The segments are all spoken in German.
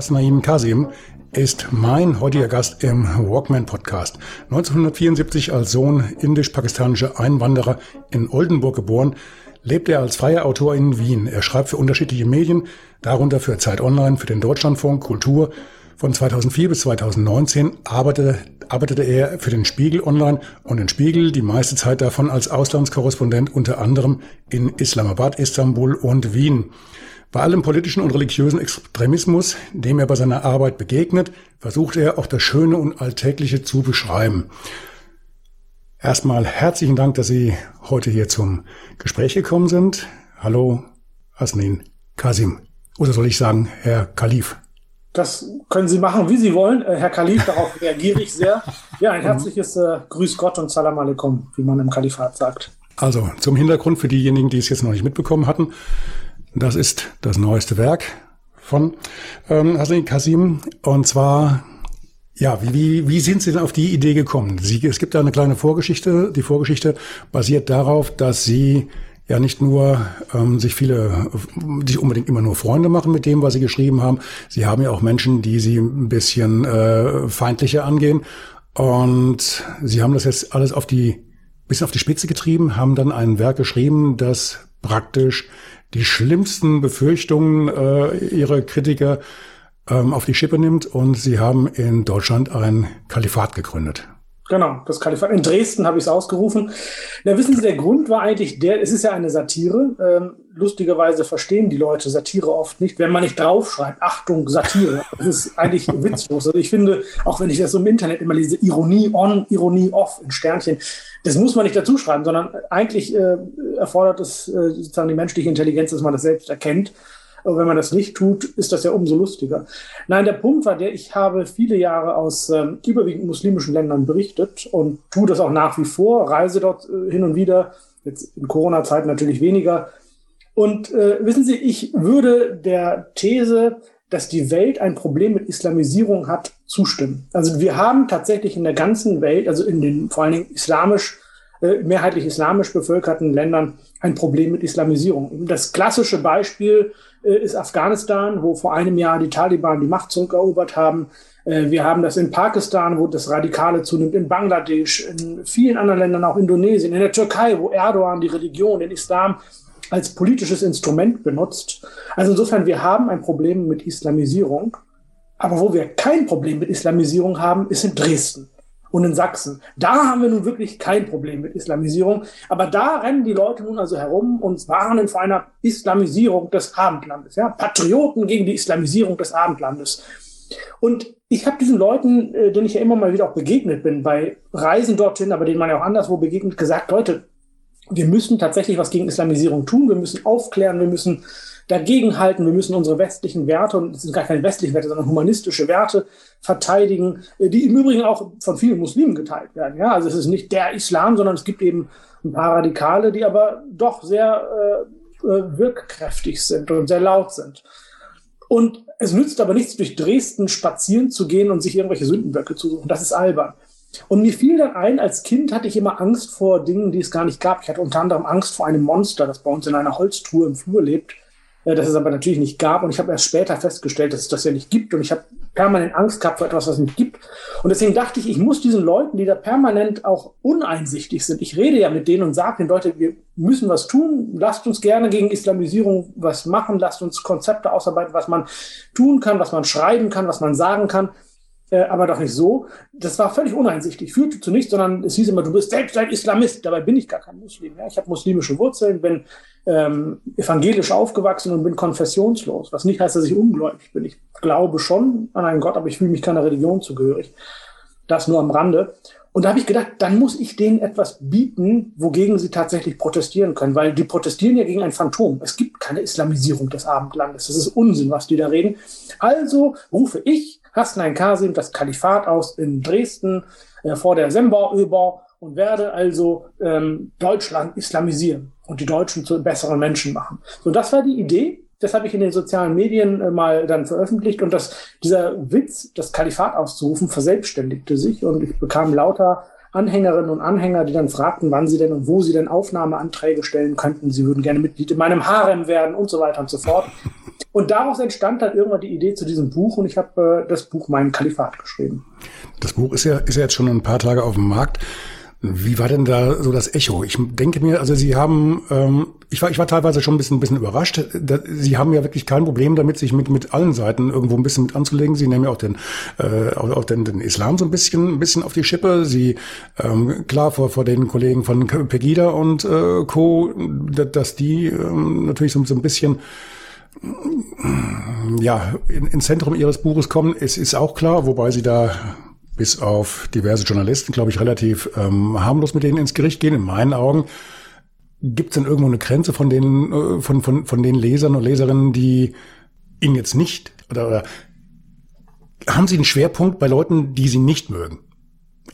Hasnaim Kasim ist mein heutiger Gast im Walkman Podcast. 1974 als Sohn indisch-pakistanischer Einwanderer in Oldenburg geboren, lebt er als freier Autor in Wien. Er schreibt für unterschiedliche Medien, darunter für Zeit Online, für den Deutschlandfunk, Kultur. Von 2004 bis 2019 arbeitete, arbeitete er für den Spiegel Online und den Spiegel die meiste Zeit davon als Auslandskorrespondent unter anderem in Islamabad, Istanbul und Wien. Bei allem politischen und religiösen Extremismus, dem er bei seiner Arbeit begegnet, versucht er auch das Schöne und Alltägliche zu beschreiben. Erstmal herzlichen Dank, dass Sie heute hier zum Gespräch gekommen sind. Hallo, Hasnin Kasim. Oder soll ich sagen, Herr Kalif? Das können Sie machen, wie Sie wollen. Äh, Herr Kalif, darauf reagiere ich sehr. Ja, ein herzliches äh, Grüß Gott und Salam alaikum, wie man im Kalifat sagt. Also zum Hintergrund für diejenigen, die es jetzt noch nicht mitbekommen hatten. Das ist das neueste Werk von ähm, Hassan Kasim. Und zwar, ja, wie, wie sind Sie denn auf die Idee gekommen? Sie, es gibt da eine kleine Vorgeschichte. Die Vorgeschichte basiert darauf, dass Sie ja nicht nur ähm, sich viele, sich unbedingt immer nur Freunde machen mit dem, was Sie geschrieben haben. Sie haben ja auch Menschen, die Sie ein bisschen äh, feindlicher angehen. Und Sie haben das jetzt alles auf die, bisschen auf die Spitze getrieben, haben dann ein Werk geschrieben, das praktisch die schlimmsten Befürchtungen äh, ihrer Kritiker ähm, auf die Schippe nimmt und sie haben in Deutschland ein Kalifat gegründet. Genau, das Kalifat. In Dresden habe ich es ausgerufen. Na, wissen Sie, der Grund war eigentlich der, es ist ja eine Satire. Ähm, lustigerweise verstehen die Leute Satire oft nicht, wenn man nicht draufschreibt, Achtung, Satire. Das ist eigentlich witzlos. Also ich finde, auch wenn ich das so im Internet immer lese, Ironie on, Ironie off in Sternchen, das muss man nicht dazu schreiben, sondern eigentlich äh, erfordert es äh, sozusagen die menschliche Intelligenz, dass man das selbst erkennt. Aber wenn man das nicht tut, ist das ja umso lustiger. Nein, der Punkt war der, ich habe viele Jahre aus ähm, überwiegend muslimischen Ländern berichtet und tue das auch nach wie vor, reise dort äh, hin und wieder, jetzt in Corona-Zeit natürlich weniger. Und äh, wissen Sie, ich würde der These, dass die Welt ein Problem mit Islamisierung hat, zustimmen. Also wir haben tatsächlich in der ganzen Welt, also in den vor allen Dingen islamisch, mehrheitlich islamisch bevölkerten Ländern, ein Problem mit Islamisierung. Das klassische Beispiel äh, ist Afghanistan, wo vor einem Jahr die Taliban die Macht zurückerobert haben. Äh, wir haben das in Pakistan, wo das Radikale zunimmt, in Bangladesch, in vielen anderen Ländern, auch Indonesien, in der Türkei, wo Erdogan die Religion, den Islam als politisches Instrument benutzt. Also insofern, wir haben ein Problem mit Islamisierung. Aber wo wir kein Problem mit Islamisierung haben, ist in Dresden und in Sachsen. Da haben wir nun wirklich kein Problem mit Islamisierung. Aber da rennen die Leute nun also herum und warnen vor einer Islamisierung des Abendlandes. Ja? Patrioten gegen die Islamisierung des Abendlandes. Und ich habe diesen Leuten, äh, denen ich ja immer mal wieder auch begegnet bin, bei Reisen dorthin, aber denen man ja auch anderswo begegnet, gesagt, Leute, wir müssen tatsächlich was gegen Islamisierung tun, wir müssen aufklären, wir müssen dagegenhalten. Wir müssen unsere westlichen Werte, und es sind gar keine westlichen Werte, sondern humanistische Werte verteidigen, äh, die im Übrigen auch von vielen Muslimen geteilt werden. Ja, also es ist nicht der Islam, sondern es gibt eben ein paar Radikale, die aber doch sehr äh, äh wirkkräftig sind und sehr laut sind. Und es nützt aber nichts, durch Dresden spazieren zu gehen und sich irgendwelche Sündenböcke zu suchen. Das ist albern. Und mir fiel dann ein, als Kind hatte ich immer Angst vor Dingen, die es gar nicht gab. Ich hatte unter anderem Angst vor einem Monster, das bei uns in einer Holztruhe im Flur lebt. Äh, das es aber natürlich nicht gab. Und ich habe erst später festgestellt, dass es das ja nicht gibt. Und ich habe permanent Angst gehabt vor etwas, was es nicht gibt. Und deswegen dachte ich, ich muss diesen Leuten, die da permanent auch uneinsichtig sind, ich rede ja mit denen und sage den Leuten, wir müssen was tun. Lasst uns gerne gegen Islamisierung was machen. Lasst uns Konzepte ausarbeiten, was man tun kann, was man schreiben kann, was man sagen kann äh, aber doch nicht so. Das war völlig uneinsichtig, führte zu nichts, sondern es hieß immer, du bist selbst ein Islamist. Dabei bin ich gar kein Muslim. Ja? Ich habe muslimische Wurzeln, bin ähm, evangelisch aufgewachsen und bin konfessionslos. Was nicht heißt, dass ich ungläubig bin. Ich glaube schon an einen Gott, aber ich fühle mich keiner Religion zugehörig. Das nur am Rande. Und da habe ich gedacht, dann muss ich denen etwas bieten, wogegen sie tatsächlich protestieren können, weil die protestieren ja gegen ein Phantom. Es gibt keine Islamisierung des Abendlandes. Das ist Unsinn, was die da reden. Also rufe ich Hasnain Kasim das Kalifat aus in Dresden äh, vor der Semba-Öber und werde also ähm, Deutschland islamisieren und die Deutschen zu besseren Menschen machen. So, das war die Idee. Das habe ich in den sozialen Medien äh, mal dann veröffentlicht und das, dieser Witz, das Kalifat auszurufen, verselbstständigte sich und ich bekam lauter Anhängerinnen und Anhänger, die dann fragten, wann sie denn und wo sie denn Aufnahmeanträge stellen könnten. Sie würden gerne Mitglied in meinem Harem werden und so weiter und so fort. Und daraus entstand dann irgendwann die Idee zu diesem Buch und ich habe äh, das Buch Mein Kalifat geschrieben. Das Buch ist ja, ist ja jetzt schon ein paar Tage auf dem Markt. Wie war denn da so das Echo? Ich denke mir, also Sie haben, ähm, ich war, ich war teilweise schon ein bisschen, ein bisschen überrascht. Sie haben ja wirklich kein Problem damit, sich mit mit allen Seiten irgendwo ein bisschen mit anzulegen. Sie nehmen ja auch den, äh, auch, auch den, den Islam so ein bisschen, ein bisschen auf die Schippe. Sie ähm, klar vor vor den Kollegen von Pegida und äh, Co, dass die ähm, natürlich so, so ein bisschen ja, in, ins Zentrum ihres Buches kommen, es ist auch klar, wobei sie da bis auf diverse Journalisten, glaube ich, relativ ähm, harmlos mit denen ins Gericht gehen, in meinen Augen. Gibt es denn irgendwo eine Grenze von den, äh, von, von, von den Lesern und Leserinnen, die ihn jetzt nicht, oder, oder haben Sie einen Schwerpunkt bei Leuten, die Sie nicht mögen?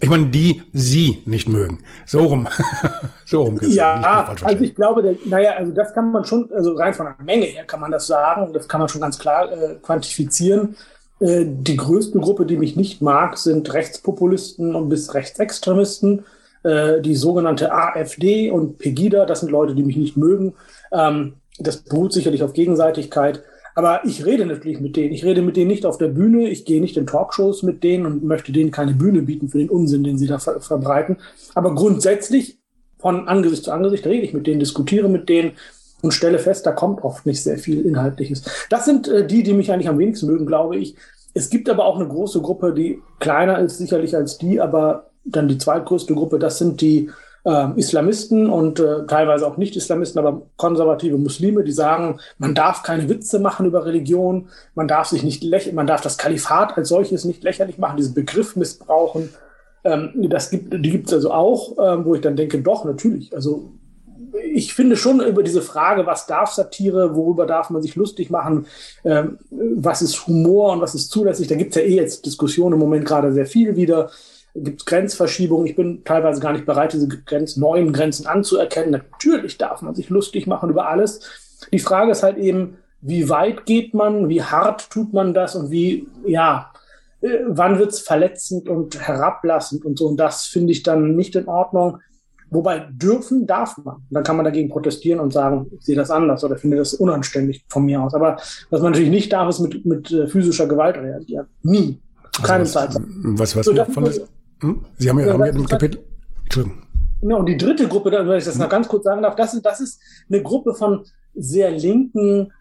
Ich meine, die Sie nicht mögen. So rum. so rum gesagt. Ja, also ich glaube, der, naja, also das kann man schon, also rein von der Menge her kann man das sagen, das kann man schon ganz klar äh, quantifizieren. Äh, die größte Gruppe, die mich nicht mag, sind Rechtspopulisten und bis Rechtsextremisten. Äh, die sogenannte AfD und Pegida, das sind Leute, die mich nicht mögen. Ähm, das beruht sicherlich auf Gegenseitigkeit. Aber ich rede natürlich mit denen. Ich rede mit denen nicht auf der Bühne. Ich gehe nicht in Talkshows mit denen und möchte denen keine Bühne bieten für den Unsinn, den sie da ver verbreiten. Aber grundsätzlich von Angesicht zu Angesicht rede ich mit denen, diskutiere mit denen und stelle fest, da kommt oft nicht sehr viel Inhaltliches. Das sind äh, die, die mich eigentlich am wenigsten mögen, glaube ich. Es gibt aber auch eine große Gruppe, die kleiner ist sicherlich als die, aber dann die zweitgrößte Gruppe, das sind die äh, Islamisten und äh, teilweise auch nicht Islamisten, aber konservative Muslime, die sagen, man darf keine Witze machen über Religion, man darf sich nicht lächeln, man darf das Kalifat als solches nicht lächerlich machen, diesen Begriff missbrauchen. Ähm, das gibt, die gibt es also auch, ähm, wo ich dann denke, doch, natürlich. Also ich finde schon über diese Frage, was darf Satire, worüber darf man sich lustig machen, ähm, was ist Humor und was ist zulässig, da gibt es ja eh jetzt Diskussionen im Moment gerade sehr viel wieder. Gibt es Grenzverschiebungen? Ich bin teilweise gar nicht bereit, diese Grenz, neuen Grenzen anzuerkennen. Natürlich darf man sich lustig machen über alles. Die Frage ist halt eben, wie weit geht man, wie hart tut man das und wie, ja, äh, wann wird es verletzend und herablassend und so. Und das finde ich dann nicht in Ordnung. Wobei dürfen darf man. Dann kann man dagegen protestieren und sagen, ich sehe das anders oder finde das unanständig von mir aus. Aber was man natürlich nicht darf, ist mit, mit äh, physischer Gewalt reagieren. Nie. Zu keinem also Zeitpunkt. Was, was so, davon ist, hm? Sie haben ja, haben ja im Kapitel. Entschuldigung. Ja, und die dritte Gruppe, wenn ich das noch ganz kurz sagen darf, das ist, das ist eine Gruppe von sehr linken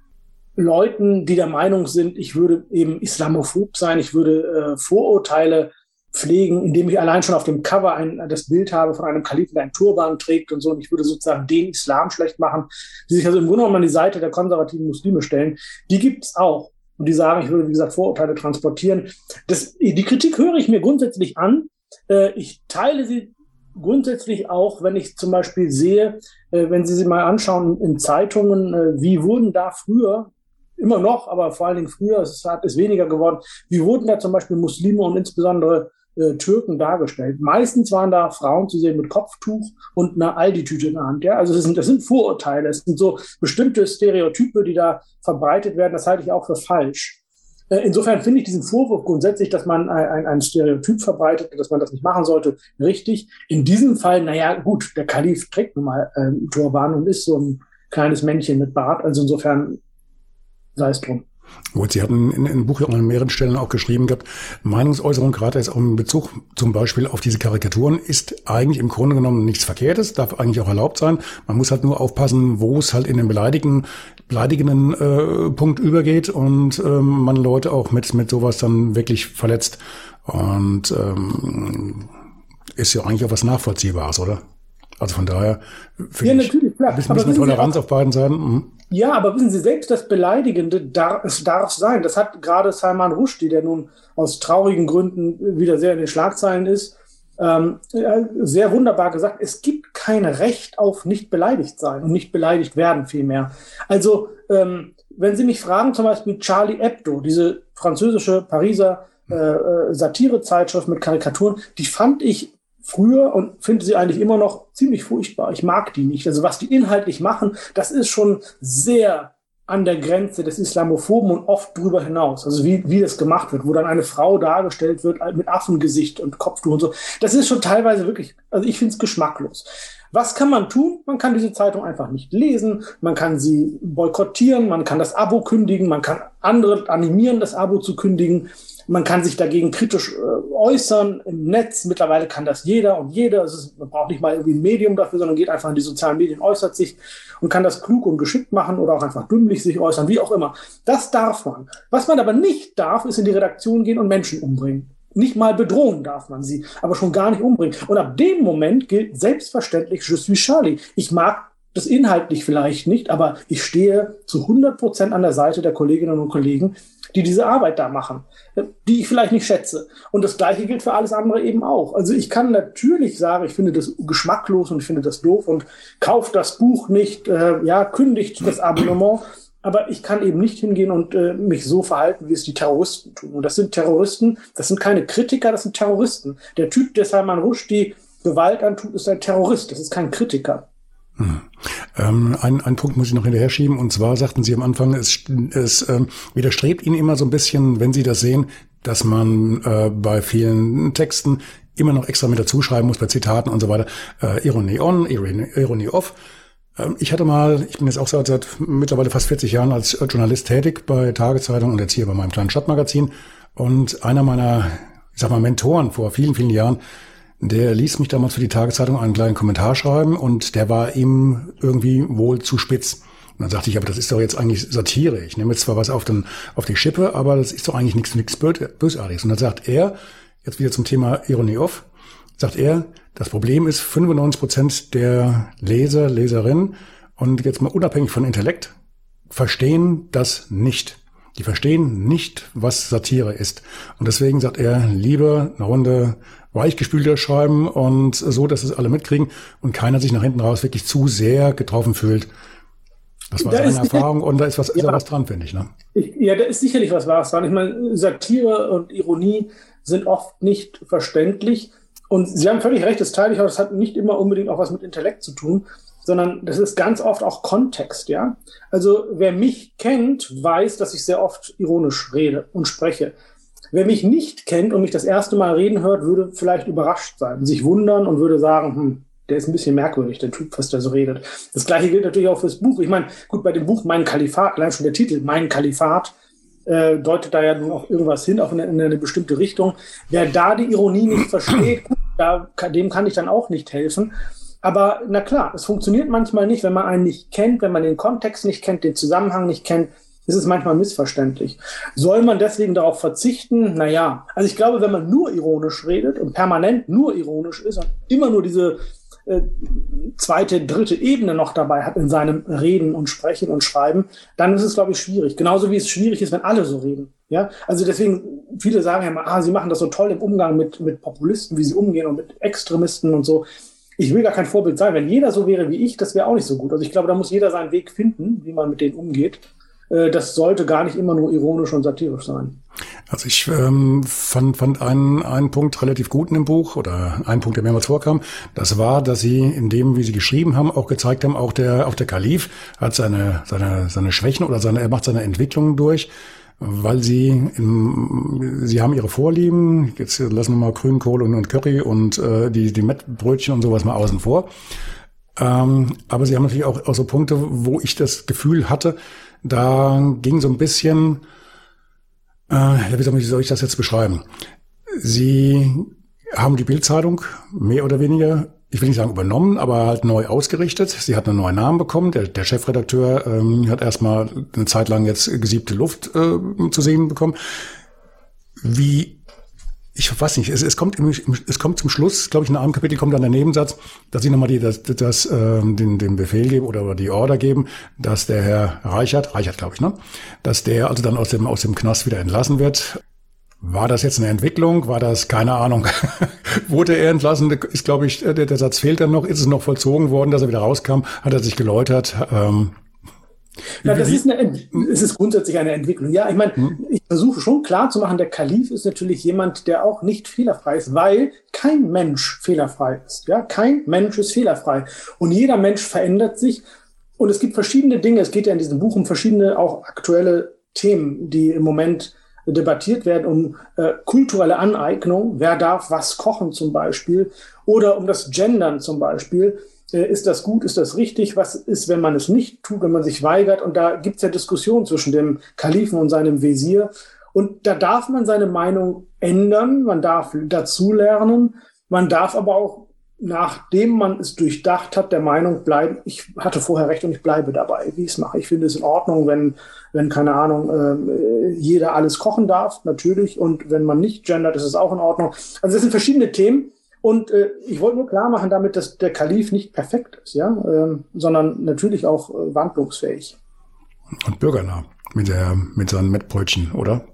Leuten, die der Meinung sind, ich würde eben islamophob sein, ich würde äh, Vorurteile pflegen, indem ich allein schon auf dem Cover ein, das Bild habe von einem Kalifen, der einen Turban trägt und so. Und ich würde sozusagen den Islam schlecht machen, die sich also im Grunde genommen an die Seite der konservativen Muslime stellen. Die gibt es auch. Und die sagen, ich würde, wie gesagt, Vorurteile transportieren. Das, die Kritik höre ich mir grundsätzlich an. Äh, ich teile sie grundsätzlich auch, wenn ich zum Beispiel sehe, äh, wenn Sie sie mal anschauen in Zeitungen, äh, wie wurden da früher immer noch, aber vor allen Dingen früher, es ist weniger geworden. Wie wurden da zum Beispiel Muslime und insbesondere äh, Türken dargestellt. Meistens waren da Frauen zu sehen mit Kopftuch und einer Aldi-Tüte in der Hand. Ja? Also das sind, das sind Vorurteile, das sind so bestimmte Stereotype, die da verbreitet werden. Das halte ich auch für falsch. Äh, insofern finde ich diesen Vorwurf grundsätzlich, dass man ein, ein, Stereotyp verbreitet, dass man das nicht machen sollte, richtig. In diesem Fall, naja, gut, der Kalif trägt nun mal ähm, Turban und ist so ein kleines Männchen mit Bart. Also insofern sei es drum. Gut, Sie hatten in, in Buch an mehreren Stellen auch geschrieben gehabt, Meinungsäußerung gerade jetzt auch in Bezug zum Beispiel auf diese Karikaturen ist eigentlich im Grunde genommen nichts Verkehrtes, darf eigentlich auch erlaubt sein. Man muss halt nur aufpassen, wo es halt in den beleidigenden, beleidigenden äh, Punkt übergeht und ähm, man Leute auch mit, mit sowas dann wirklich verletzt. Und ähm, ist ja eigentlich auch was Nachvollziehbares, oder? Also von daher finde ja, natürlich, klar. ich ein bisschen Toleranz auf beiden Seiten. Mhm. Ja, aber wissen Sie, selbst das Beleidigende darf, es darf sein. Das hat gerade Salman Rushdie, der nun aus traurigen Gründen wieder sehr in den Schlagzeilen ist, ähm, sehr wunderbar gesagt. Es gibt kein Recht auf nicht beleidigt sein und nicht beleidigt werden vielmehr. Also, ähm, wenn Sie mich fragen, zum Beispiel Charlie Hebdo, diese französische Pariser äh, äh, Satirezeitschrift mit Karikaturen, die fand ich früher und finde sie eigentlich immer noch ziemlich furchtbar. Ich mag die nicht. Also was die inhaltlich machen, das ist schon sehr an der Grenze des Islamophoben und oft drüber hinaus. Also wie, wie das gemacht wird, wo dann eine Frau dargestellt wird mit Affengesicht und Kopftuch und so. Das ist schon teilweise wirklich, also ich finde es geschmacklos. Was kann man tun? Man kann diese Zeitung einfach nicht lesen, man kann sie boykottieren, man kann das Abo kündigen, man kann andere animieren, das Abo zu kündigen. Man kann sich dagegen kritisch äh, äußern im Netz. Mittlerweile kann das jeder und jeder. Ist, man braucht nicht mal irgendwie ein Medium dafür, sondern geht einfach in die sozialen Medien, äußert sich und kann das klug und geschickt machen oder auch einfach dümmlich sich äußern, wie auch immer. Das darf man. Was man aber nicht darf, ist in die Redaktion gehen und Menschen umbringen. Nicht mal bedrohen darf man sie, aber schon gar nicht umbringen. Und ab dem Moment gilt selbstverständlich Je suis Charlie. Ich mag das inhaltlich vielleicht nicht, aber ich stehe zu 100 Prozent an der Seite der Kolleginnen und Kollegen, die diese Arbeit da machen, die ich vielleicht nicht schätze. Und das Gleiche gilt für alles andere eben auch. Also ich kann natürlich sagen, ich finde das geschmacklos und ich finde das doof und kauft das Buch nicht, äh, ja, kündigt das Abonnement. Aber ich kann eben nicht hingehen und äh, mich so verhalten, wie es die Terroristen tun. Und das sind Terroristen, das sind keine Kritiker, das sind Terroristen. Der Typ, der Salman Rushdie Gewalt antut, ist ein Terrorist, das ist kein Kritiker. Hm. Ähm, ein, ein Punkt muss ich noch hinterher schieben. Und zwar sagten Sie am Anfang, es, es ähm, widerstrebt Ihnen immer so ein bisschen, wenn Sie das sehen, dass man äh, bei vielen Texten immer noch extra mit dazu schreiben muss, bei Zitaten und so weiter. Äh, Ironie on, Ironie, Ironie off. Ähm, ich hatte mal, ich bin jetzt auch seit, seit mittlerweile fast 40 Jahren als Journalist tätig bei Tagezeitung und jetzt hier bei meinem kleinen Stadtmagazin. Und einer meiner, ich sag mal, Mentoren vor vielen, vielen Jahren, der ließ mich damals für die Tageszeitung einen kleinen Kommentar schreiben und der war ihm irgendwie wohl zu spitz. Und dann sagte ich, aber das ist doch jetzt eigentlich Satire. Ich nehme jetzt zwar was auf, den, auf die Schippe, aber das ist doch eigentlich nichts, nichts Bösartiges. Und dann sagt er, jetzt wieder zum Thema Ironie off, sagt er, das Problem ist, 95 Prozent der Leser, Leserinnen und jetzt mal unabhängig von Intellekt verstehen das nicht. Die verstehen nicht, was Satire ist. Und deswegen sagt er, lieber eine Runde weichgespülter schreiben und so, dass es alle mitkriegen und keiner sich nach hinten raus wirklich zu sehr getroffen fühlt. Das war da seine Erfahrung und da ist was, ja, ist ja was dran, finde ich, ne? ich. Ja, da ist sicherlich was Wahres dran. Ich meine, Satire und Ironie sind oft nicht verständlich. Und Sie haben völlig recht, das teile ich auch, das hat nicht immer unbedingt auch was mit Intellekt zu tun, sondern das ist ganz oft auch Kontext, ja. Also wer mich kennt, weiß, dass ich sehr oft ironisch rede und spreche. Wer mich nicht kennt und mich das erste Mal reden hört, würde vielleicht überrascht sein, sich wundern und würde sagen, hm, der ist ein bisschen merkwürdig, der Typ, was der so redet. Das gleiche gilt natürlich auch fürs Buch. Ich meine, gut, bei dem Buch Mein Kalifat, allein schon der Titel, Mein Kalifat, äh, deutet da ja nun auch irgendwas hin, auch in, in eine bestimmte Richtung. Wer da die Ironie nicht versteht, da, dem kann ich dann auch nicht helfen. Aber na klar, es funktioniert manchmal nicht, wenn man einen nicht kennt, wenn man den Kontext nicht kennt, den Zusammenhang nicht kennt, ist es manchmal missverständlich. Soll man deswegen darauf verzichten? Naja, also ich glaube, wenn man nur ironisch redet und permanent nur ironisch ist und immer nur diese äh, zweite, dritte Ebene noch dabei hat in seinem Reden und Sprechen und Schreiben, dann ist es, glaube ich, schwierig. Genauso wie es schwierig ist, wenn alle so reden. Ja, also deswegen, viele sagen ja mal, ah, sie machen das so toll im Umgang mit, mit Populisten, wie sie umgehen und mit Extremisten und so. Ich will gar kein Vorbild sein. Wenn jeder so wäre wie ich, das wäre auch nicht so gut. Also ich glaube, da muss jeder seinen Weg finden, wie man mit denen umgeht. Äh, das sollte gar nicht immer nur ironisch und satirisch sein. Also ich ähm, fand, fand einen, einen Punkt relativ gut in dem Buch oder einen Punkt, der mehrmals vorkam. Das war, dass sie in dem, wie sie geschrieben haben, auch gezeigt haben, auch der, auch der Kalif hat seine, seine, seine Schwächen oder seine, er macht seine Entwicklungen durch weil sie in, sie haben ihre Vorlieben. Jetzt lassen wir mal Grünkohl und, und Curry und äh, die die Mettbrötchen und sowas mal außen vor. Ähm, aber sie haben natürlich auch, auch so Punkte, wo ich das Gefühl hatte, da ging so ein bisschen, äh, wie soll ich das jetzt beschreiben? Sie haben die Bildzeitung mehr oder weniger, ich will nicht sagen übernommen, aber halt neu ausgerichtet. Sie hat einen neuen Namen bekommen. Der, der Chefredakteur ähm, hat erstmal eine Zeit lang jetzt gesiebte Luft äh, zu sehen bekommen. Wie ich weiß nicht, es, es kommt im, es kommt zum Schluss, glaube ich, in einem Kapitel kommt dann der Nebensatz, dass sie nochmal die, das, das, äh, den, den Befehl geben oder die Order geben, dass der Herr Reichert, Reichert glaube ich, ne, dass der also dann aus dem aus dem Knast wieder entlassen wird. War das jetzt eine Entwicklung? War das keine Ahnung? Wurde er entlassen? Ist glaube ich, der, der Satz fehlt dann noch. Ist es noch vollzogen worden, dass er wieder rauskam? Hat er sich geläutert? Ähm, Ja, das ist eine, es ist grundsätzlich eine Entwicklung. Ja, ich meine, hm. ich versuche schon klar zu machen, der Kalif ist natürlich jemand, der auch nicht fehlerfrei ist, weil kein Mensch fehlerfrei ist. Ja, kein Mensch ist fehlerfrei. Und jeder Mensch verändert sich. Und es gibt verschiedene Dinge. Es geht ja in diesem Buch um verschiedene auch aktuelle Themen, die im Moment debattiert werden, um äh, kulturelle Aneignung. Wer darf was kochen zum Beispiel? Oder um das Gendern zum Beispiel ist das gut, ist das richtig, was ist, wenn man es nicht tut, wenn man sich weigert. Und da gibt es ja Diskussionen zwischen dem Kalifen und seinem Wesir. Und da darf man seine Meinung ändern, man darf dazulernen, man darf aber auch, nachdem man es durchdacht hat, der Meinung bleiben, ich hatte vorher recht und ich bleibe dabei, wie ich es mache. Ich finde es in Ordnung, wenn, wenn keine Ahnung, äh, jeder alles kochen darf, natürlich. Und wenn man nicht gendert, ist es auch in Ordnung. Also das sind verschiedene Themen. Und äh, ich wollte nur klar machen damit, dass der Kalif nicht perfekt ist, ja, ähm, sondern natürlich auch äh, wandlungsfähig. Und bürgernah mit, der, mit seinen Mettbrötchen, oder?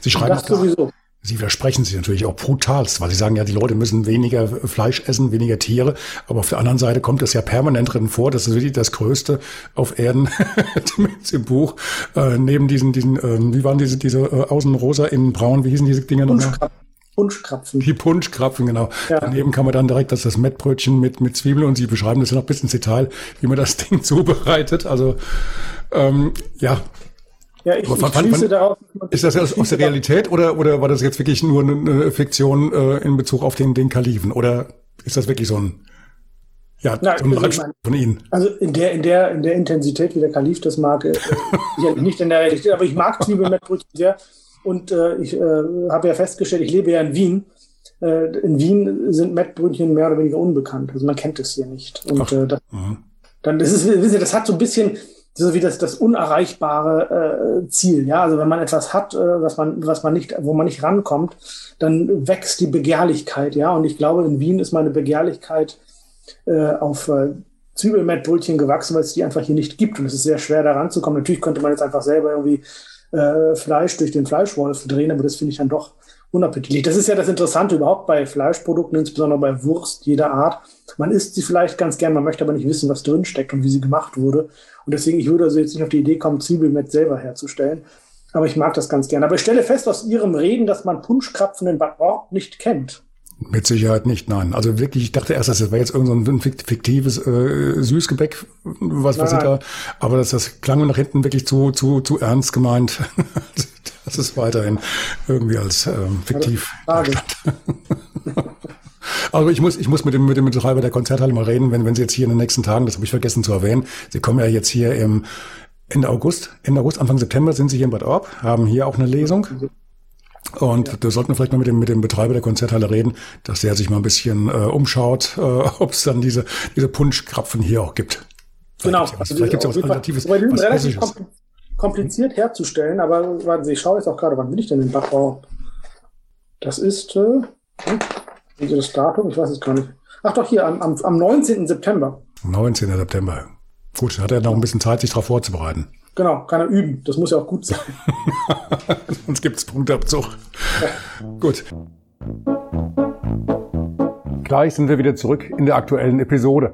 Sie schreiben das sowieso. Sie widersprechen sich natürlich auch brutalst, weil Sie sagen ja, die Leute müssen weniger Fleisch essen, weniger Tiere. Aber auf der anderen Seite kommt es ja permanent drin vor. Das ist wirklich das Größte auf Erden, zumindest im Buch. Äh, neben diesen, diesen, äh, wie waren diese, diese äh, außen rosa, innen braun, wie hießen diese Dinge nochmal? Punschkrapfen. Die Punschkrapfen, genau. Ja. Daneben kann man dann direkt das, das Mettbrötchen mit, mit Zwiebeln und Sie beschreiben das ja noch bis ins Detail, wie man das Ding zubereitet. Also, ähm, ja. Ja, ich, ich schließe darauf. Ist das aus, aus der Realität oder, oder war das jetzt wirklich nur eine Fiktion äh, in Bezug auf den, den Kalifen? Oder ist das wirklich so ein, ja, Na, so ein also von Ihnen? Also in der, in der, in der Intensität, wie der Kalif das mag, äh, nicht in der Realität, aber ich mag Zwiebelmettbrötchen sehr. Und äh, ich äh, habe ja festgestellt, ich lebe ja in Wien. Äh, in Wien sind Mettbrötchen mehr oder weniger unbekannt. Also man kennt es hier nicht. Und äh, das, mhm. dann das ist, Sie, das hat so ein bisschen so wie das, das unerreichbare äh, Ziel. Ja, also wenn man etwas hat, äh, was man, was man nicht, wo man nicht rankommt, dann wächst die Begehrlichkeit. Ja, und ich glaube, in Wien ist meine Begehrlichkeit äh, auf äh, Zwiebelmettbrötchen gewachsen, weil es die einfach hier nicht gibt. Und es ist sehr schwer, da ranzukommen. Natürlich könnte man jetzt einfach selber irgendwie äh, Fleisch durch den Fleischwolf drehen, aber das finde ich dann doch unappetitlich. Das ist ja das Interessante überhaupt bei Fleischprodukten, insbesondere bei Wurst jeder Art. Man isst sie vielleicht ganz gern, man möchte aber nicht wissen, was drin steckt und wie sie gemacht wurde. Und deswegen, ich würde also jetzt nicht auf die Idee kommen, Zwiebelmett selber herzustellen. Aber ich mag das ganz gern. Aber ich stelle fest aus Ihrem Reden, dass man Punschkrapfen in Bad Ort nicht kennt. Mit Sicherheit nicht, nein. Also wirklich, ich dachte erst, das wäre jetzt irgendein so fiktives äh, Süßgebäck, was, was ich da, aber das, das klang nach hinten wirklich zu, zu, zu ernst gemeint. das ist weiterhin irgendwie als ähm, fiktiv. Also ich muss, ich muss mit dem, mit dem Betreiber der Konzerthalle mal reden, wenn, wenn Sie jetzt hier in den nächsten Tagen, das habe ich vergessen zu erwähnen, Sie kommen ja jetzt hier im Ende August, Ende August, Anfang September sind Sie hier in Bad Orb, haben hier auch eine Lesung. Und ja. da sollten wir vielleicht mal mit dem, mit dem Betreiber der Konzerthalle reden, dass der sich mal ein bisschen äh, umschaut, äh, ob es dann diese, diese Punschkrapfen hier auch gibt. Genau. Vielleicht gibt es ja was, also, Alternatives. Aber die sind relativ kompliziert herzustellen, aber warten Sie, ich schaue jetzt auch gerade, wann bin ich denn in Bachbau? Das ist, äh, wie das Datum? Ich weiß es gar nicht. Ach doch, hier, am, am, am 19. September. 19. September. Gut, hat er noch ein bisschen Zeit, sich darauf vorzubereiten. Genau, kann er üben. Das muss ja auch gut sein. Sonst gibt es Punktabzug. Ja. Gut. Gleich sind wir wieder zurück in der aktuellen Episode.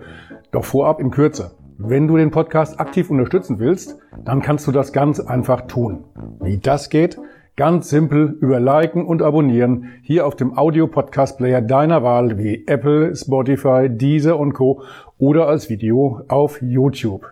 Doch vorab in Kürze. Wenn du den Podcast aktiv unterstützen willst, dann kannst du das ganz einfach tun. Wie das geht? Ganz simpel über Liken und Abonnieren hier auf dem Audio-Podcast-Player deiner Wahl wie Apple, Spotify, Deezer und Co. oder als Video auf YouTube.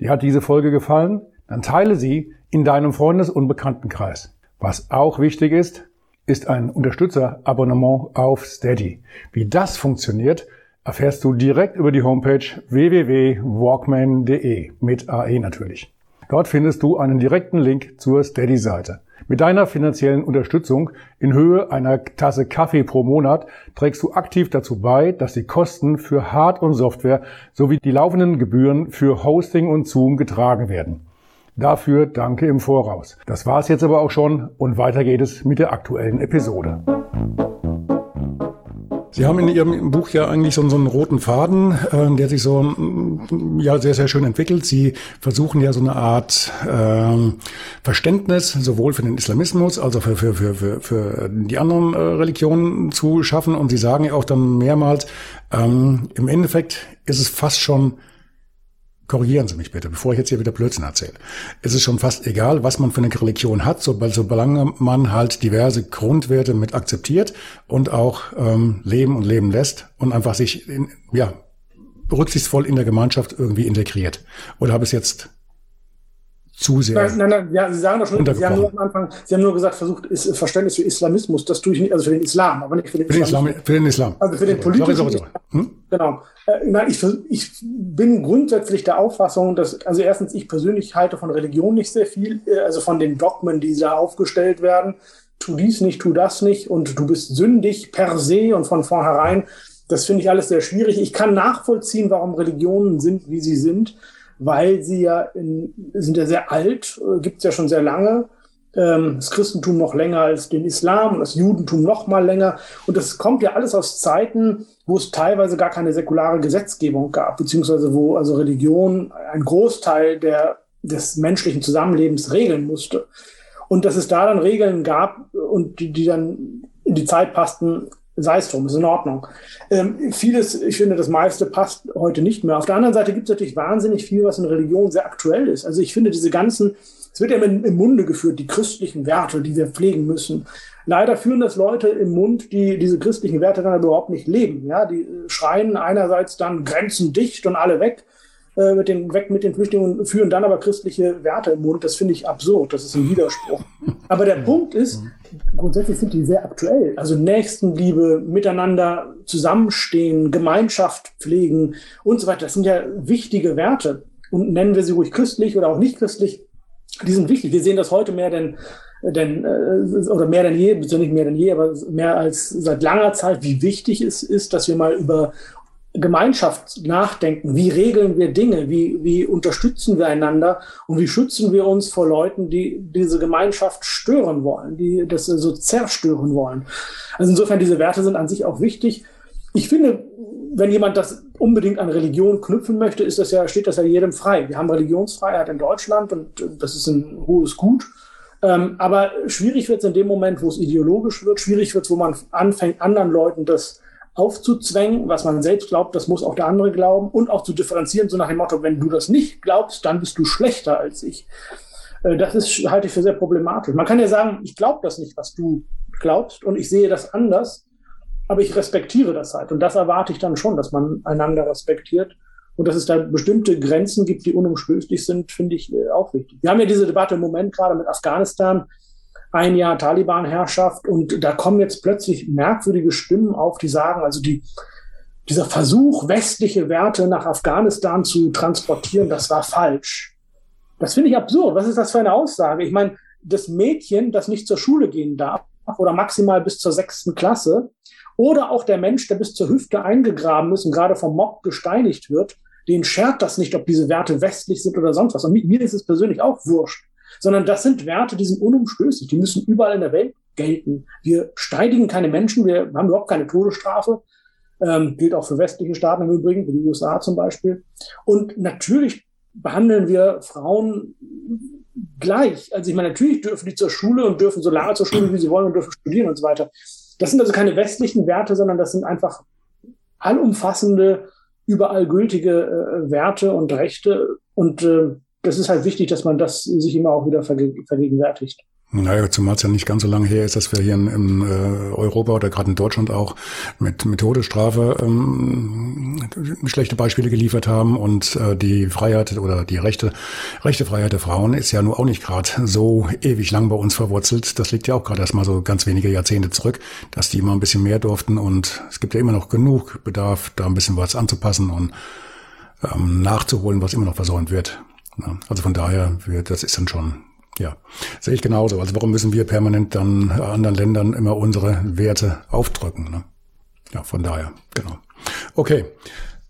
Dir hat diese Folge gefallen? Dann teile sie in deinem Freundes- und Bekanntenkreis. Was auch wichtig ist, ist ein Unterstützerabonnement auf Steady. Wie das funktioniert, erfährst du direkt über die Homepage www.walkman.de mit AE natürlich. Dort findest du einen direkten Link zur Steady-Seite. Mit deiner finanziellen Unterstützung in Höhe einer Tasse Kaffee pro Monat trägst du aktiv dazu bei, dass die Kosten für Hard- und Software sowie die laufenden Gebühren für Hosting und Zoom getragen werden. Dafür danke im Voraus. Das war's jetzt aber auch schon und weiter geht es mit der aktuellen Episode. Sie haben in Ihrem Buch ja eigentlich so, so einen roten Faden, äh, der sich so mm, ja sehr, sehr schön entwickelt. Sie versuchen ja so eine Art äh, Verständnis sowohl für den Islamismus als auch für, für, für, für, für die anderen äh, Religionen zu schaffen. Und Sie sagen ja auch dann mehrmals, ähm, im Endeffekt ist es fast schon korrigieren Sie mich bitte, bevor ich jetzt hier wieder Blödsinn erzähle. Es ist schon fast egal, was man für eine Religion hat, solange man halt diverse Grundwerte mit akzeptiert und auch ähm, leben und leben lässt und einfach sich in, ja, rücksichtsvoll in der Gemeinschaft irgendwie integriert. Oder habe ich es jetzt zu sehr. Nein, nein, nein, ja, Sie sagen doch schon, Sie haben nur am Anfang, Sie haben nur gesagt, versucht, ist Verständnis für Islamismus, das tue ich nicht, also für den Islam, aber nicht für den, für den Islam. Für den Islam. Also für den politischen. Sorry, sorry, sorry. Hm? Genau. Äh, nein, ich, ich bin grundsätzlich der Auffassung, dass, also erstens, ich persönlich halte von Religion nicht sehr viel, äh, also von den Dogmen, die da aufgestellt werden. Tu dies nicht, tu das nicht und du bist sündig per se und von vornherein. Das finde ich alles sehr schwierig. Ich kann nachvollziehen, warum Religionen sind, wie sie sind weil sie ja in, sind ja sehr alt, äh, gibt es ja schon sehr lange. Ähm, das Christentum noch länger als den Islam und das Judentum noch mal länger. Und das kommt ja alles aus Zeiten, wo es teilweise gar keine säkulare Gesetzgebung gab, beziehungsweise wo also Religion einen Großteil der, des menschlichen Zusammenlebens regeln musste. Und dass es da dann Regeln gab und die, die dann in die Zeit passten, sei es drum, ist in Ordnung. Ähm, vieles, ich finde, das meiste passt heute nicht mehr. Auf der anderen Seite gibt es natürlich wahnsinnig viel, was in Religion sehr aktuell ist. Also ich finde diese ganzen, es wird ja im, im Munde geführt, die christlichen Werte, die wir pflegen müssen. Leider führen das Leute im Mund, die diese christlichen Werte dann überhaupt nicht leben. Ja, die schreien einerseits dann Grenzen dicht und alle weg äh, mit den, weg mit den Flüchtlingen führen dann aber christliche Werte im Mund. Das finde ich absurd. Das ist ein Widerspruch. Aber der Punkt ist, grundsätzlich sind die sehr aktuell. Also Nächstenliebe, miteinander zusammenstehen, Gemeinschaft pflegen und so weiter. Das sind ja wichtige Werte. Und nennen wir sie ruhig christlich oder auch nicht christlich, die sind wichtig. Wir sehen das heute mehr denn, denn äh, oder mehr denn je, nicht mehr denn je, aber mehr als seit langer Zeit, wie wichtig es ist, dass wir mal über Gemeinschaft nachdenken. Wie regeln wir Dinge? Wie, wie unterstützen wir einander? Und wie schützen wir uns vor Leuten, die diese Gemeinschaft stören wollen, die das so zerstören wollen? Also insofern, diese Werte sind an sich auch wichtig. Ich finde, wenn jemand das unbedingt an Religion knüpfen möchte, ist das ja, steht das ja jedem frei. Wir haben Religionsfreiheit in Deutschland und das ist ein hohes Gut. Ähm, aber schwierig wird es in dem Moment, wo es ideologisch wird, schwierig wird es, wo man anfängt, anderen Leuten das aufzuzwängen, was man selbst glaubt, das muss auch der andere glauben und auch zu differenzieren, so nach dem Motto, wenn du das nicht glaubst, dann bist du schlechter als ich. Äh, das ist, halte ich für sehr problematisch. Man kann ja sagen, ich glaube das nicht, was du glaubst und ich sehe das anders, aber ich respektiere das halt. Und das erwarte ich dann schon, dass man einander respektiert. Und dass es da bestimmte Grenzen gibt, die unumstößlich sind, finde ich äh, auch wichtig. Wir haben ja diese Debatte im Moment gerade mit Afghanistan ein Jahr Taliban-Herrschaft und da kommen jetzt plötzlich merkwürdige Stimmen auf, die sagen, also die, dieser Versuch, westliche Werte nach Afghanistan zu transportieren, das war falsch. Das finde ich absurd. Was ist das für eine Aussage? Ich meine, das Mädchen, das nicht zur Schule gehen darf oder maximal bis zur sechsten Klasse, oder auch der Mensch, der bis zur Hüfte eingegraben ist und gerade vom Mob gesteinigt wird, den schert das nicht, ob diese Werte westlich sind oder sonst was. Und mir ist es persönlich auch wurscht sondern das sind Werte, die sind unumstößlich, die müssen überall in der Welt gelten. Wir steidigen keine Menschen, wir haben überhaupt keine Todesstrafe. Ähm, gilt auch für westliche Staaten im Übrigen, für die USA zum Beispiel. Und natürlich behandeln wir Frauen gleich. Also ich meine, natürlich dürfen die zur Schule und dürfen so lange zur Schule, wie sie wollen und dürfen studieren und so weiter. Das sind also keine westlichen Werte, sondern das sind einfach allumfassende, überall gültige äh, Werte und Rechte. Und äh, das ist halt wichtig, dass man das sich immer auch wieder vergegenwärtigt. Naja, zumal es ja nicht ganz so lange her ist, dass wir hier in, in äh, Europa oder gerade in Deutschland auch mit, mit Todesstrafe ähm, schlechte Beispiele geliefert haben und äh, die Freiheit oder die Rechte, rechte Freiheit der Frauen ist ja nur auch nicht gerade so ewig lang bei uns verwurzelt. Das liegt ja auch gerade erst mal so ganz wenige Jahrzehnte zurück, dass die immer ein bisschen mehr durften und es gibt ja immer noch genug Bedarf, da ein bisschen was anzupassen und ähm, nachzuholen, was immer noch versäumt wird. Also von daher, das ist dann schon, ja, sehe ich genauso. Also warum müssen wir permanent dann anderen Ländern immer unsere Werte aufdrücken? Ne? Ja, von daher, genau. Okay.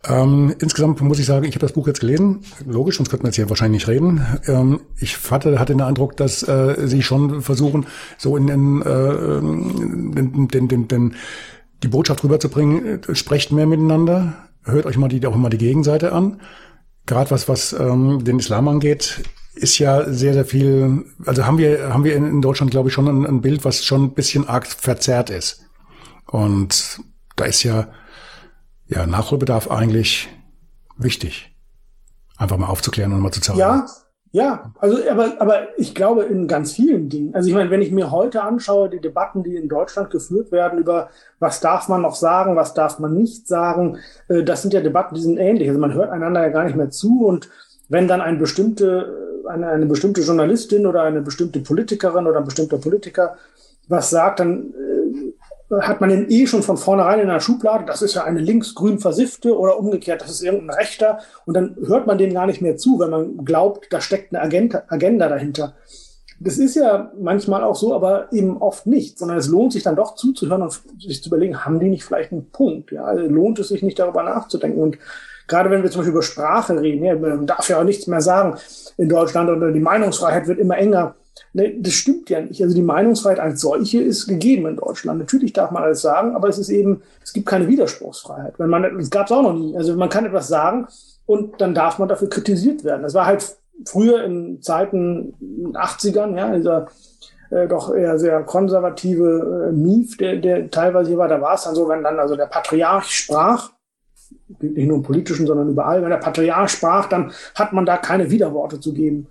Ähm, insgesamt muss ich sagen, ich habe das Buch jetzt gelesen. Logisch, sonst könnten wir jetzt hier wahrscheinlich nicht reden. Ähm, ich hatte, hatte den Eindruck, dass äh, Sie schon versuchen, so in den, äh, den, den, den, den, die Botschaft rüberzubringen, äh, sprecht mehr miteinander, hört euch mal die, auch mal die Gegenseite an gerade was, was ähm, den Islam angeht, ist ja sehr, sehr viel, also haben wir, haben wir in Deutschland, glaube ich, schon ein, ein Bild, was schon ein bisschen arg verzerrt ist. Und da ist ja, ja, Nachholbedarf eigentlich wichtig. einfach mal aufzuklären und mal zu zeigen. Ja, ja, also aber, aber ich glaube in ganz vielen Dingen. Also ich meine, wenn ich mir heute anschaue, die Debatten, die in Deutschland geführt werden über was darf man noch sagen, was darf man nicht sagen, äh, das sind ja Debatten, die sind ähnlich. Also man hört einander ja gar nicht mehr zu und wenn dann eine bestimmte, eine, eine bestimmte Journalistin oder eine bestimmte Politikerin oder ein bestimmter Politiker was sagt, dann äh, hat man den eh schon von vornherein in der Schublade, das ist ja eine linksgrün versiffte oder umgekehrt, das ist irgendein Rechter und dann hört man dem gar nicht mehr zu, wenn man glaubt, da steckt eine Agenda, Agenda dahinter. Das ist ja manchmal auch so, aber eben oft nicht, sondern es lohnt sich dann doch zuzuhören und sich zu überlegen, haben die nicht vielleicht einen Punkt? Ja, also lohnt es sich nicht darüber nachzudenken und Gerade wenn wir zum Beispiel über Sprache reden, ja, man darf ja auch nichts mehr sagen in Deutschland oder die Meinungsfreiheit wird immer enger. Ne, das stimmt ja nicht. Also die Meinungsfreiheit als solche ist gegeben in Deutschland. Natürlich darf man alles sagen, aber es ist eben, es gibt keine Widerspruchsfreiheit. Wenn man, das gab es auch noch nie. Also man kann etwas sagen und dann darf man dafür kritisiert werden. Das war halt früher in Zeiten 80ern, ja, dieser äh, doch eher sehr konservative äh, Mief, der, der teilweise hier war, da war es dann so, wenn dann also der Patriarch sprach, nicht nur im politischen, sondern überall. Wenn der Patriarch sprach, dann hat man da keine Widerworte zu geben.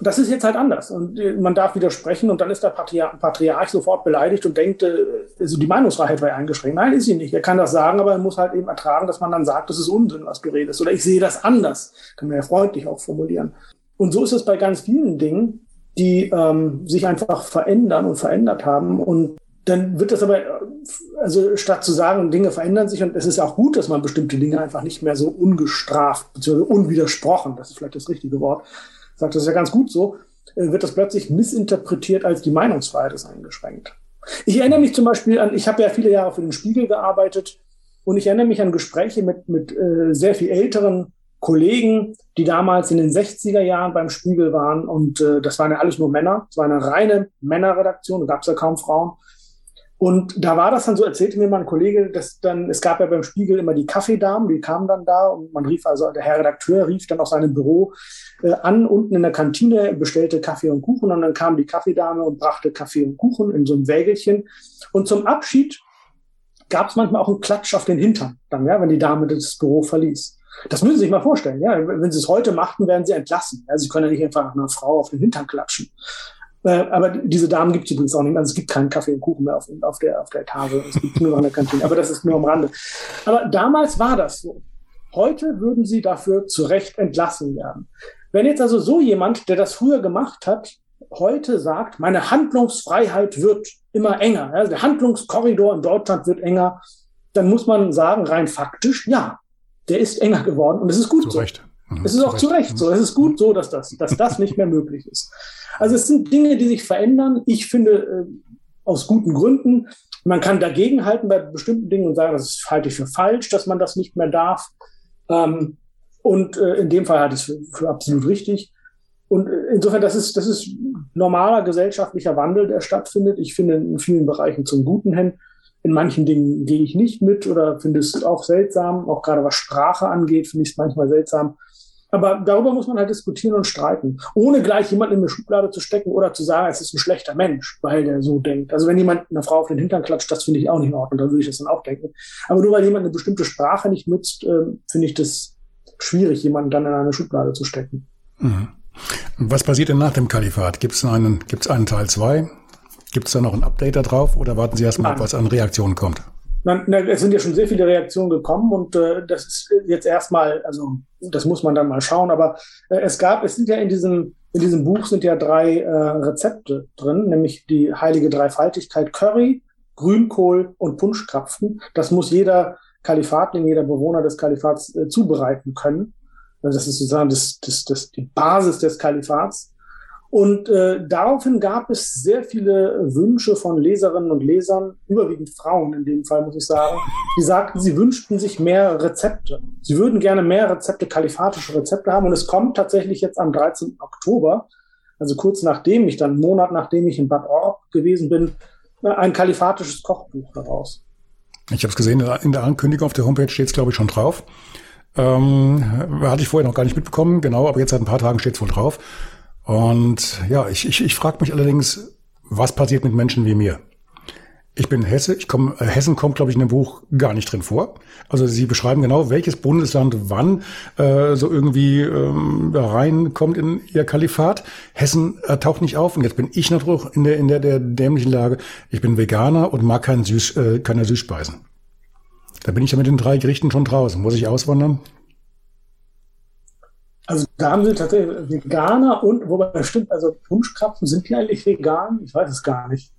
Das ist jetzt halt anders. Und äh, man darf widersprechen und dann ist der Patriarch, sofort beleidigt und denkt, äh, also die Meinungsfreiheit war eingeschränkt. Nein, ist sie nicht. Er kann das sagen, aber er muss halt eben ertragen, dass man dann sagt, das ist Unsinn, was du redest. Oder ich sehe das anders. Kann man ja freundlich auch formulieren. Und so ist es bei ganz vielen Dingen, die ähm, sich einfach verändern und verändert haben. Und dann wird das aber, also statt zu sagen, Dinge verändern sich und es ist auch gut, dass man bestimmte Dinge einfach nicht mehr so ungestraft, bzw. unwidersprochen, das ist vielleicht das richtige Wort, sagt, das ist ja ganz gut so, äh, wird das plötzlich missinterpretiert als die Meinungsfreiheit ist eingeschränkt. Ich erinnere mich zum Beispiel an, ich habe ja viele Jahre für den Spiegel gearbeitet und ich erinnere mich an Gespräche mit, mit äh, sehr viel älteren Kollegen, die damals in den 60er Jahren beim Spiegel waren und äh, das waren ja alles nur Männer, es war eine reine Männerredaktion, da gab es ja kaum Frauen. Und da war das dann so, erzählte mir mein Kollege, dass dann, es gab ja beim Spiegel immer die Kaffeedamen, die kamen dann da und man rief also, der Herr Redakteur rief dann aus seinem Büro äh, an, unten in der Kantine, bestellte Kaffee und Kuchen und dann kam die Kaffeedame und brachte Kaffee und Kuchen in so ein Wägelchen. Und zum Abschied gab es manchmal auch einen Klatsch auf den Hintern, dann, ja, wenn die Dame das Büro verließ. Das müssen Sie sich mal vorstellen, ja. Wenn Sie es heute machten, werden Sie entlassen. Ja, Sie können ja nicht einfach einer Frau auf den Hintern klatschen. Äh, aber diese Damen gibt es übrigens auch nicht mehr. Also es gibt keinen Kaffee und Kuchen mehr auf, auf, der, auf der Etage. Es gibt nur noch eine Kantine. Aber das ist nur am Rande. Aber damals war das so. Heute würden sie dafür zu Recht entlassen werden. Wenn jetzt also so jemand, der das früher gemacht hat, heute sagt, meine Handlungsfreiheit wird immer enger, also der Handlungskorridor in Deutschland wird enger, dann muss man sagen, rein faktisch, ja, der ist enger geworden und es ist gut zu so. Recht. Mhm, es ist auch zu Recht so. Es ist gut so, dass das, dass das nicht mehr möglich ist. Also es sind Dinge, die sich verändern. Ich finde, äh, aus guten Gründen. Man kann dagegenhalten bei bestimmten Dingen und sagen, das halte ich für falsch, dass man das nicht mehr darf. Ähm, und äh, in dem Fall halte ich es für, für absolut richtig. Und äh, insofern, das ist, das ist normaler gesellschaftlicher Wandel, der stattfindet. Ich finde in vielen Bereichen zum Guten hin. In manchen Dingen gehe ich nicht mit oder finde es auch seltsam. Auch gerade was Sprache angeht, finde ich es manchmal seltsam. Aber darüber muss man halt diskutieren und streiten, ohne gleich jemanden in eine Schublade zu stecken oder zu sagen, es ist ein schlechter Mensch, weil der so denkt. Also wenn jemand einer Frau auf den Hintern klatscht, das finde ich auch nicht in Ordnung, dann würde ich das dann auch denken. Aber nur weil jemand eine bestimmte Sprache nicht nutzt, äh, finde ich das schwierig, jemanden dann in eine Schublade zu stecken. Mhm. Was passiert denn nach dem Kalifat? Gibt es einen, gibt's einen Teil zwei? Gibt es da noch ein Update da drauf oder warten Sie erstmal, was an Reaktionen kommt? Na, na, es sind ja schon sehr viele Reaktionen gekommen und äh, das ist jetzt erstmal, also das muss man dann mal schauen, aber äh, es gab, es sind ja in diesem, in diesem Buch sind ja drei äh, Rezepte drin, nämlich die heilige Dreifaltigkeit Curry, Grünkohl und Punschkrapfen. Das muss jeder Kalifatling, jeder Bewohner des Kalifats äh, zubereiten können. Also das ist sozusagen das, das, das, die Basis des Kalifats. Und äh, daraufhin gab es sehr viele Wünsche von Leserinnen und Lesern, überwiegend Frauen in dem Fall, muss ich sagen, die sagten, sie wünschten sich mehr Rezepte. Sie würden gerne mehr Rezepte, kalifatische Rezepte haben. Und es kommt tatsächlich jetzt am 13. Oktober, also kurz nachdem ich dann, einen Monat nachdem ich in Bad Orb gewesen bin, äh, ein kalifatisches Kochbuch heraus. Ich habe es gesehen, in der Ankündigung auf der Homepage steht es, glaube ich, schon drauf. Ähm, hatte ich vorher noch gar nicht mitbekommen, genau, aber jetzt seit ein paar Tagen steht es wohl drauf. Und ja, ich, ich, ich frage mich allerdings, was passiert mit Menschen wie mir? Ich bin Hesse. Ich komme, äh, Hessen kommt, glaube ich, in dem Buch gar nicht drin vor. Also Sie beschreiben genau, welches Bundesland wann äh, so irgendwie ähm, reinkommt in Ihr Kalifat. Hessen äh, taucht nicht auf. Und jetzt bin ich noch in der, in der, der dämlichen Lage. Ich bin Veganer und mag kein Süß, äh, keine Süßspeisen. Da bin ich ja mit den drei Gerichten schon draußen. Muss ich auswandern? Also da haben sie tatsächlich Veganer und, wobei stimmt, also Punschkrapfen, sind die eigentlich vegan? Ich weiß es gar nicht.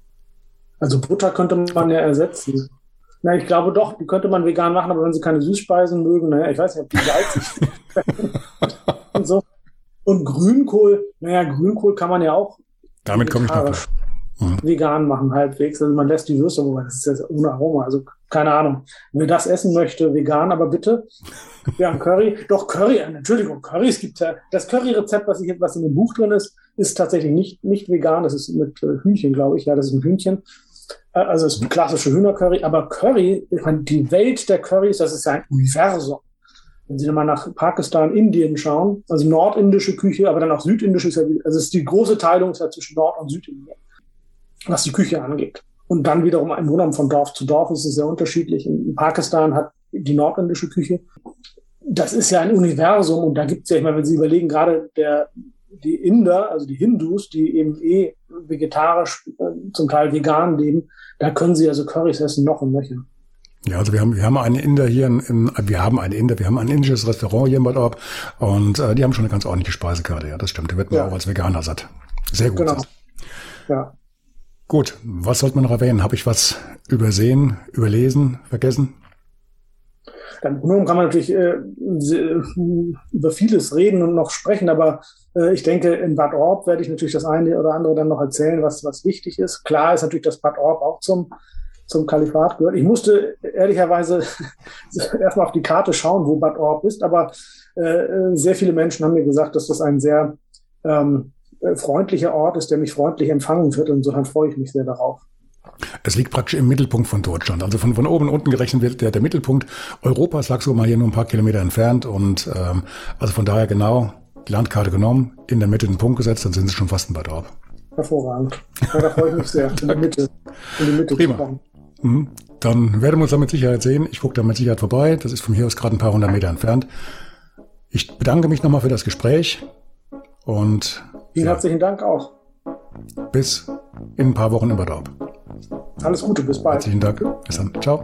Also Butter könnte man ja ersetzen. Na, ich glaube doch, die könnte man vegan machen, aber wenn sie keine Süßspeisen mögen, naja, ich weiß nicht, ob die salzig und so. Und Grünkohl, naja, Grünkohl kann man ja auch. Damit komme ich noch. Mhm. Vegan machen halbwegs. Also man lässt die Würste, wobei das ist ja ohne Aroma. Also keine Ahnung. Wer das essen möchte, vegan, aber bitte. Ja, Curry. Doch, Curry, Entschuldigung, Curry, es gibt ja, das Curry-Rezept, was, ich, was in dem Buch drin ist, ist tatsächlich nicht, nicht vegan. Das ist mit äh, Hühnchen, glaube ich. Ja, das ist ein Hühnchen. Äh, also es ist ein klassische Hühnercurry, aber Curry, ich meine, die Welt der Currys, das ist ja ein Universum. Wenn Sie mal nach Pakistan, Indien schauen, also nordindische Küche, aber dann auch südindische, also es ist die große Teilung zwischen Nord- und Südindien, was die Küche angeht. Und dann wiederum im Grunde von Dorf zu Dorf ist es sehr unterschiedlich. In Pakistan hat die nordindische Küche, das ist ja ein Universum und da gibt es ja, ich meine, wenn Sie überlegen, gerade der, die Inder, also die Hindus, die eben eh vegetarisch, äh, zum Teil vegan leben, da können sie also Currys essen noch und nöcher. Ja, also wir haben, wir haben einen Inder hier, in, in, wir haben einen Inder, wir haben ein indisches Restaurant hier in Bad Orb und äh, die haben schon eine ganz ordentliche Speisekarte, ja, das stimmt. Da wird man ja. auch als Veganer satt. Sehr gut. Genau. Ja. Gut, was sollte man noch erwähnen? Habe ich was übersehen, überlesen, vergessen? Dann kann man natürlich äh, über vieles reden und noch sprechen, aber äh, ich denke, in Bad Orb werde ich natürlich das eine oder andere dann noch erzählen, was, was wichtig ist. Klar ist natürlich, dass Bad Orb auch zum, zum Kalifat gehört. Ich musste ehrlicherweise erstmal auf die Karte schauen, wo Bad Orb ist, aber äh, sehr viele Menschen haben mir gesagt, dass das ein sehr ähm, freundlicher Ort ist, der mich freundlich empfangen wird. Und insofern freue ich mich sehr darauf. Es liegt praktisch im Mittelpunkt von Deutschland. Also von, von oben und unten gerechnet wird der, der Mittelpunkt Europas lag so mal hier nur ein paar Kilometer entfernt. Und ähm, also von daher genau die Landkarte genommen, in der Mitte den Punkt gesetzt, dann sind sie schon fast in Bad Orb. Hervorragend. Ja, da freue ich mich sehr, in der Mitte, in die Mitte Prima. Mhm. Dann werden wir uns da mit Sicherheit sehen. Ich gucke da mit Sicherheit vorbei. Das ist von hier aus gerade ein paar hundert Meter entfernt. Ich bedanke mich nochmal für das Gespräch und Vielen ja. herzlichen Dank auch. Bis in ein paar Wochen in Bad Orb. Alles Gute, bis bald. Herzlichen Dank. Bis dann. Ciao.